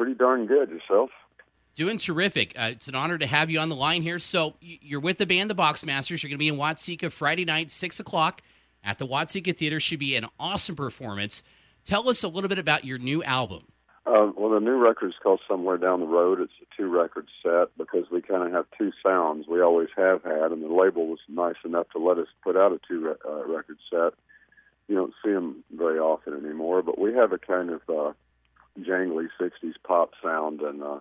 pretty darn good. Yourself? Doing terrific. Uh, it's an honor to have you on the line here. So you're with the band, the Boxmasters. You're going to be in Watseka Friday night, six o'clock at the Watseka Theater. Should be an awesome performance. Tell us a little bit about your new album. Uh, well, the new record is called Somewhere Down the Road. It's a two record set because we kind of have two sounds. We always have had, and the label was nice enough to let us put out a two uh, record set. You don't see them very often anymore, but we have a kind of uh, jangly 60s pop sound, and uh,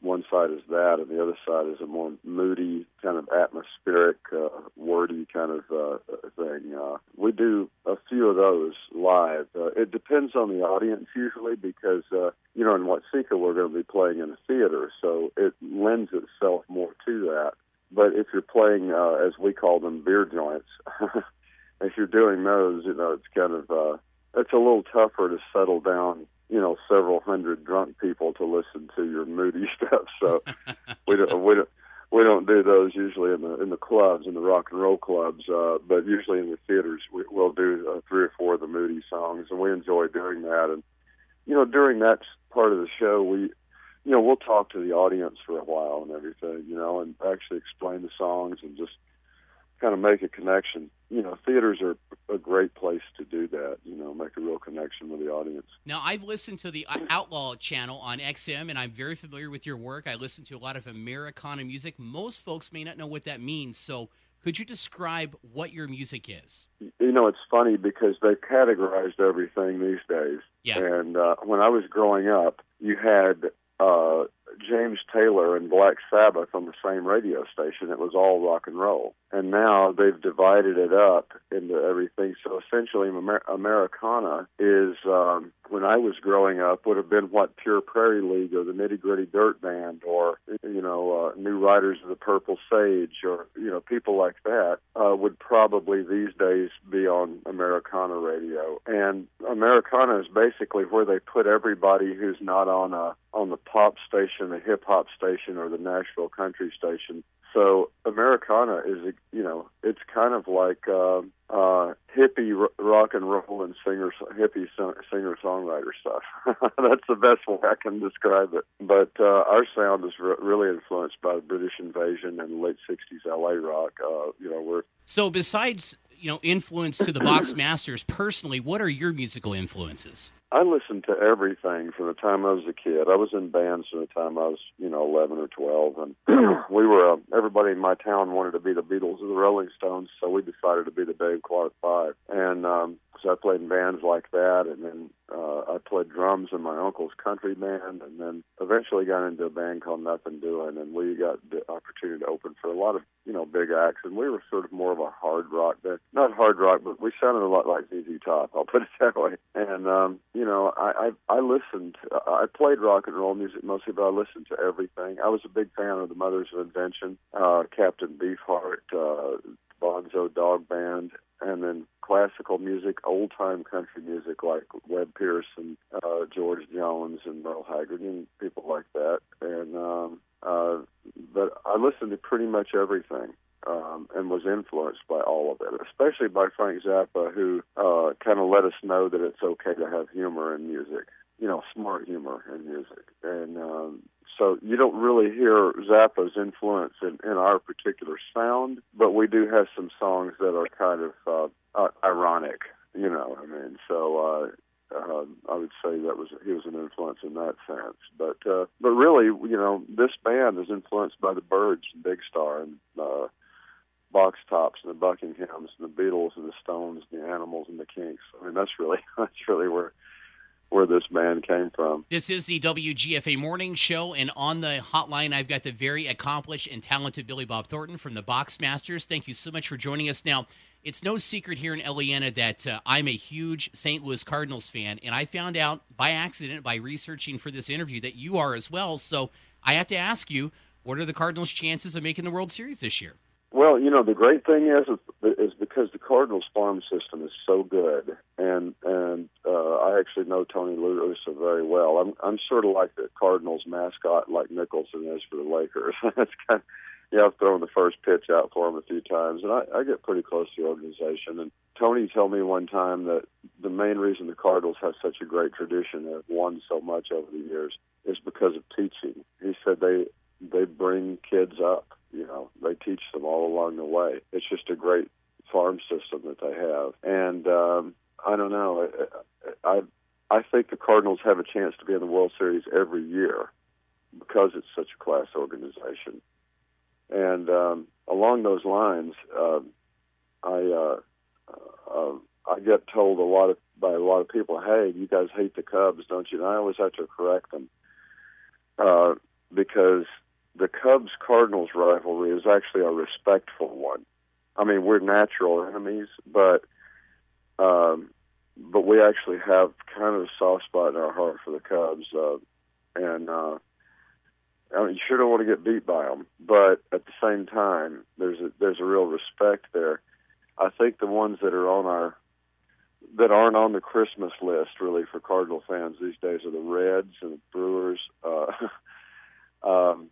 one side is that, and the other side is a more moody, kind of atmospheric, uh, wordy kind of uh, thing. Uh, we do a few of those live. Uh, it depends on the audience usually because, uh, you know, in Watseka we're going to be playing in a theater, so it lends itself more to that. But if you're playing, uh, as we call them, beer joints, if you're doing those, you know, it's kind of, uh, it's a little tougher to settle down you know several hundred drunk people to listen to your moody stuff. So we don't we don't we don't do those usually in the in the clubs in the rock and roll clubs, uh, but usually in the theaters we, we'll do uh, three or four of the moody songs, and we enjoy doing that. And you know during that part of the show we. You know, we'll talk to the audience for a while and everything, you know, and actually explain the songs and just kind of make a connection. You know, theaters are a great place to do that. You know, make a real connection with the audience. Now, I've listened to the Outlaw channel on XM, and I'm very familiar with your work. I listen to a lot of Americana music. Most folks may not know what that means. So, could you describe what your music is? You know, it's funny because they've categorized everything these days. Yeah. And uh, when I was growing up, you had uh, James Taylor and Black Sabbath on the same radio station. It was all rock and roll. And now they've divided it up into everything. So essentially, Amer- Americana is, um, when I was growing up, would have been what Pure Prairie League or the Nitty Gritty Dirt Band or, you know, uh, New Riders of the Purple Sage or, you know, people like that uh, would probably these days be on Americana radio. And Americana is basically where they put everybody who's not on a on the pop station, the hip hop station, or the Nashville country station. So Americana is, you know, it's kind of like uh, uh, hippie rock and roll and singer hippie singer songwriter stuff. That's the best way I can describe it. But uh, our sound is re- really influenced by the British invasion and late '60s LA rock. Uh, you know, we're so besides you know influence to the Boxmasters personally, what are your musical influences? I listened to everything from the time I was a kid. I was in bands from the time I was, you know, 11 or 12, and we were. Uh, everybody in my town wanted to be the Beatles or the Rolling Stones, so we decided to be the Dave Clark Five. And um, so I played in bands like that, and then uh, I played drums in my uncle's country band, and then eventually got into a band called Nothing Doing, and we got the opportunity to open for a lot of you know big acts, and we were sort of more of a hard rock band, not hard rock, but we sounded a lot like ZZ Top. I'll put it that way. And um, you know, I I, I listened. I played rock and roll music mostly, but I listened to everything. I was a big fan of the Mothers of Invention, uh, Captain Beefheart, uh, Bonzo Dog Band, and then classical music, old time country music like Webb Pierce and uh, George Jones and Merle Haggard and people like that. And um, uh, but I listened to pretty much everything. Um, and was influenced by all of it, especially by Frank Zappa, who uh, kind of let us know that it's okay to have humor in music, you know, smart humor in music. And um, so you don't really hear Zappa's influence in, in our particular sound, but we do have some songs that are kind of uh, uh, ironic, you know. I mean, so uh, uh, I would say that was he was an influence in that sense. But uh, but really, you know, this band is influenced by the Byrds and Big Star and uh, Box Tops and the Buckinghams and the Beatles and the Stones and the Animals and the Kinks. I mean, that's really that's really where where this man came from. This is the WGFA Morning Show, and on the hotline, I've got the very accomplished and talented Billy Bob Thornton from the Boxmasters. Thank you so much for joining us. Now, it's no secret here in Illiana that uh, I'm a huge St. Louis Cardinals fan, and I found out by accident by researching for this interview that you are as well. So I have to ask you, what are the Cardinals' chances of making the World Series this year? Well, you know, the great thing is is because the Cardinals farm system is so good, and and uh, I actually know Tony La Russa very well. I'm I'm sort of like the Cardinals mascot, like Nicholson is for the Lakers. it's kind of, yeah, I've thrown the first pitch out for him a few times, and I, I get pretty close to the organization. And Tony told me one time that the main reason the Cardinals have such a great tradition and have won so much over the years is because of teaching. He said they they bring kids up you know, they teach them all along the way. It's just a great farm system that they have, and um, I don't know. I, I think the Cardinals have a chance to be in the World Series every year because it's such a class organization. And um, along those lines, uh, I uh, uh, I get told a lot of by a lot of people, "Hey, you guys hate the Cubs, don't you?" And I always have to correct them uh, because the Cubs Cardinals rivalry is actually a respectful one. I mean, we're natural enemies, but um, but we actually have kind of a soft spot in our heart for the Cubs, uh, and uh, I mean, you sure don't want to get beat by them, but at the same time, there's a, there's a real respect there. I think the ones that are on our that aren't on the Christmas list really for Cardinal fans these days are the Reds and the Brewers. Uh, um,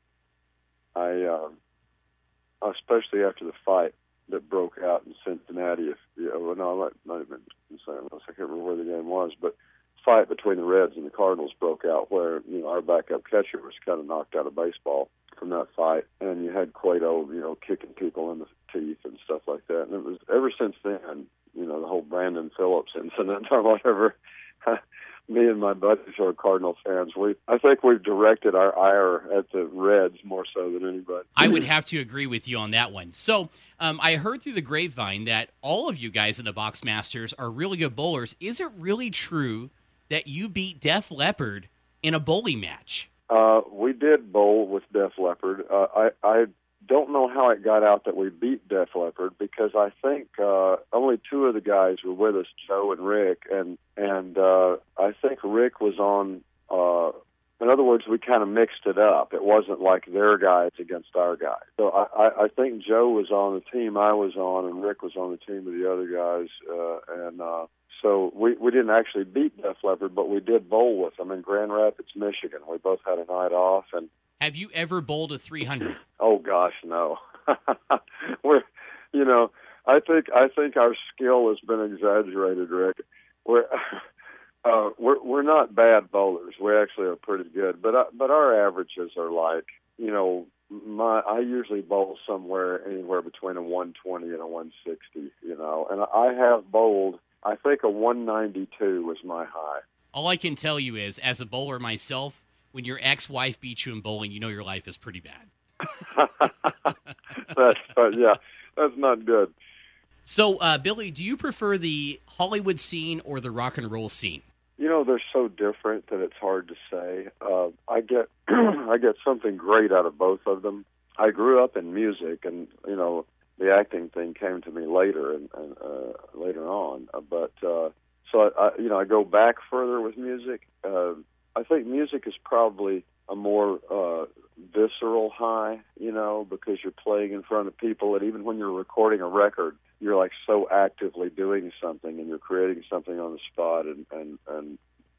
I uh, especially after the fight that broke out in Cincinnati. If you know, no, not, not even in St. Louis. I can't remember where the game was, but fight between the Reds and the Cardinals broke out, where you know our backup catcher was kind of knocked out of baseball from that fight, and you had Cueto, you know, kicking people in the teeth and stuff like that. And it was ever since then, you know, the whole Brandon Phillips incident or whatever. Me and my buddies who are Cardinal fans, we I think we've directed our ire at the Reds more so than anybody. I would have to agree with you on that one. So um, I heard through the grapevine that all of you guys in the Boxmasters are really good bowlers. Is it really true that you beat Def Leppard in a bowling match? Uh, we did bowl with Def Leppard. Uh, I, I don't know how it got out that we beat Def Leppard because I think uh, only two of the guys were with us, Joe and Rick, and and uh, I think Rick was on. Uh, in other words, we kind of mixed it up. It wasn't like their guys against our guys. So I, I, I think Joe was on the team I was on, and Rick was on the team of the other guys, uh, and uh, so we we didn't actually beat Def Leppard, but we did bowl with them in Grand Rapids, Michigan. We both had a night off, and have you ever bowled a 300? Oh gosh, no. we're, you know, I think I think our skill has been exaggerated, Rick. We're uh, we're we're not bad bowlers. We actually are pretty good, but uh, but our averages are like, you know, my I usually bowl somewhere anywhere between a 120 and a 160, you know, and I have bowled. I think a 192 was my high. All I can tell you is, as a bowler myself, when your ex-wife beats you in bowling, you know your life is pretty bad. that's uh, yeah, that's not good. So, uh, Billy, do you prefer the Hollywood scene or the rock and roll scene? You know, they're so different that it's hard to say. Uh, I get I get something great out of both of them. I grew up in music, and you know, the acting thing came to me later and, and uh, later on. Uh, but uh, so I, I, you know, I go back further with music. Uh, I think music is probably a more uh, visceral high, you know, because you're playing in front of people, and even when you're recording a record, you're like so actively doing something, and you're creating something on the spot, and and and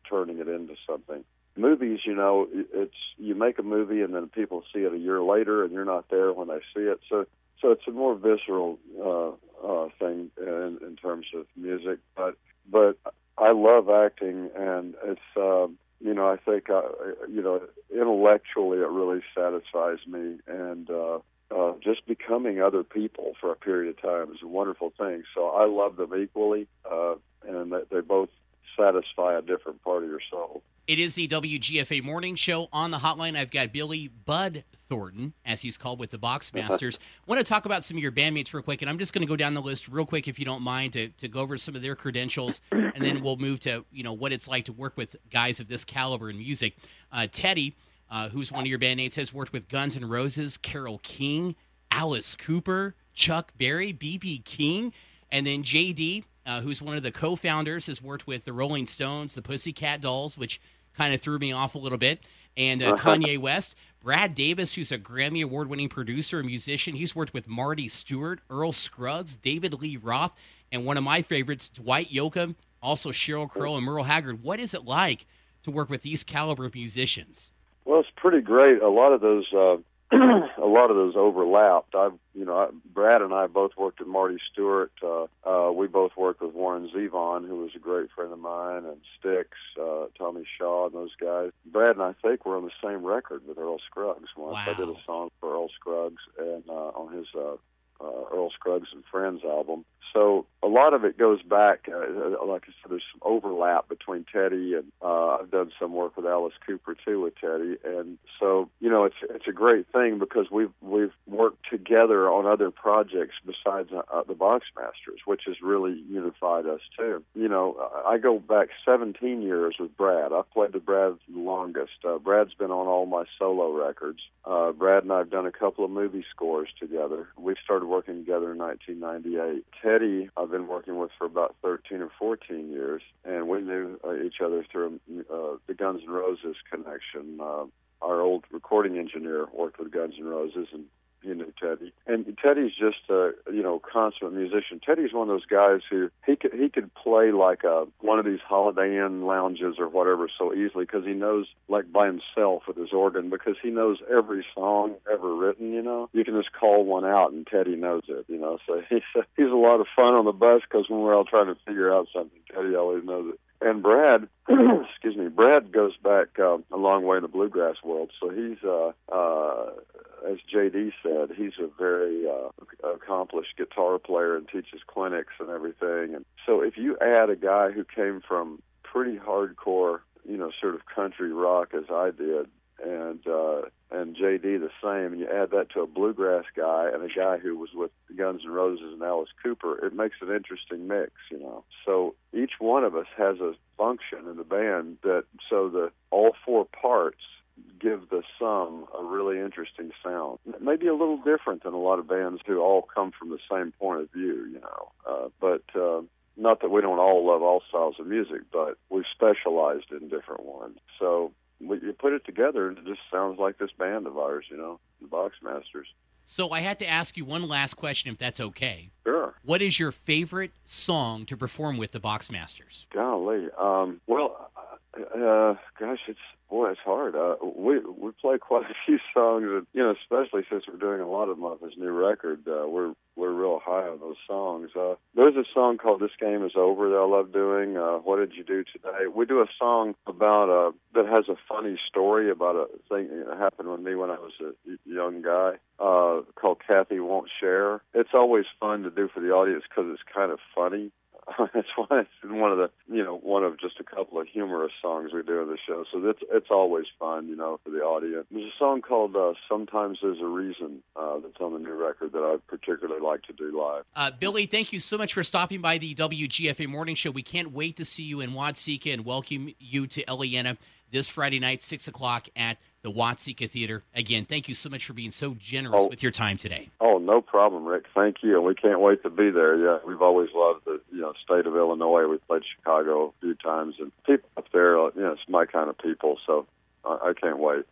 turning it into something. Movies, you know, it's you make a movie, and then people see it a year later, and you're not there when they see it. So, so it's a more visceral uh, uh, thing in, in terms of music, but but I love acting, and it's. Uh, you know, I think, uh, you know, intellectually it really satisfies me. And uh, uh, just becoming other people for a period of time is a wonderful thing. So I love them equally, uh, and they both satisfy a different part of your soul. It is the WGFA Morning Show. On the hotline, I've got Billy Bud Thornton, as he's called with the Boxmasters. Want to talk about some of your bandmates real quick, and I'm just going to go down the list real quick, if you don't mind, to, to go over some of their credentials, and then we'll move to you know what it's like to work with guys of this caliber in music. Uh, Teddy, uh, who's one of your bandmates, has worked with Guns N' Roses, Carole King, Alice Cooper, Chuck Berry, BB King, and then JD. Uh, who's one of the co-founders, has worked with the Rolling Stones, the Pussycat Dolls, which kind of threw me off a little bit. And uh, Kanye West, Brad Davis, who's a Grammy Award winning producer and musician. He's worked with Marty Stuart, Earl Scruggs, David Lee Roth, and one of my favorites, Dwight Yoakam, also Sheryl Crow and Merle Haggard. What is it like to work with these caliber of musicians? Well, it's pretty great. A lot of those uh, a lot of those overlapped. I've, you know, I, Brad and I both worked with Marty Stuart. Uh, uh, we both worked with Warren Zevon, who was a great friend of mine, and Styx, uh, Tommy Shaw, and those guys. Brad and I think were on the same record with Earl Scruggs once. Wow. I did a song for Earl Scruggs and uh, on his uh, uh, Earl Scruggs and Friends album. So a lot of it goes back, uh, like I said, there's some overlap between Teddy and uh, I've done some work with Alice Cooper too with Teddy, and so you know it's it's a great thing because we've we've worked together on other projects besides uh, the Boxmasters, which has really unified us too. You know, I go back 17 years with Brad. I've played with Brad the longest. Uh, Brad's been on all my solo records. Uh, Brad and I've done a couple of movie scores together. We started working together in 1998. Teddy, I've been working with for about 13 or 14 years, and we knew uh, each other through uh, the Guns N' Roses connection. Uh, our old recording engineer worked with Guns N' Roses, and knew Teddy. And Teddy's just a you know consummate musician. Teddy's one of those guys who he could he could play like a one of these Holiday Inn lounges or whatever so easily because he knows like by himself with his organ because he knows every song ever written. You know, you can just call one out and Teddy knows it. You know, so he's he's a lot of fun on the bus because when we're all trying to figure out something, Teddy always knows it. And Brad, excuse me, Brad goes back uh, a long way in the bluegrass world. So he's, uh, uh, as JD said, he's a very uh, accomplished guitar player and teaches clinics and everything. And so if you add a guy who came from pretty hardcore, you know, sort of country rock as I did, and uh, and JD the same, and you add that to a bluegrass guy and a guy who was with Guns N' Roses and Alice Cooper, it makes an interesting mix, you know. So each one of us has a function in the band that so the all four parts give the sum a really interesting sound. Maybe a little different than a lot of bands who all come from the same point of view, you know. Uh, but uh, not that we don't all love all styles of music, but we've specialized in different ones. So you put it together and it just sounds like this band of ours, you know, the Boxmasters. So I had to ask you one last question, if that's okay. Sure. What is your favorite song to perform with the Boxmasters? Golly, um, well, uh, gosh, it's boy, it's hard. Uh, we we play quite a few songs, and you know, especially since we're doing a lot of them off his new record, uh, we're we're real high on those songs. Uh, there's a song called "This Game Is Over" that I love doing. Uh, what did you do today? We do a song about uh, that has a funny story about a thing that happened with me when I was a young guy uh, called "Kathy Won't Share." It's always fun to do for the audience because it's kind of funny. That's why it's one of the you know one of just a couple of humorous songs we do in the show. So it's it's always fun, you know, for the audience. There's a song called uh, "Sometimes There's a Reason" uh, that's on the new record that I particularly like to do live. Uh, Billy, thank you so much for stopping by the WGFA Morning Show. We can't wait to see you in Watseka and welcome you to Illiana this Friday night, six o'clock at the Watseka Theater. Again, thank you so much for being so generous oh. with your time today. Oh, no problem, Rick. Thank you. We can't wait to be there. Yeah, we've always loved the you know state of Illinois. We've played Chicago a few times, and people up there, you know, it's my kind of people. So I, I can't wait.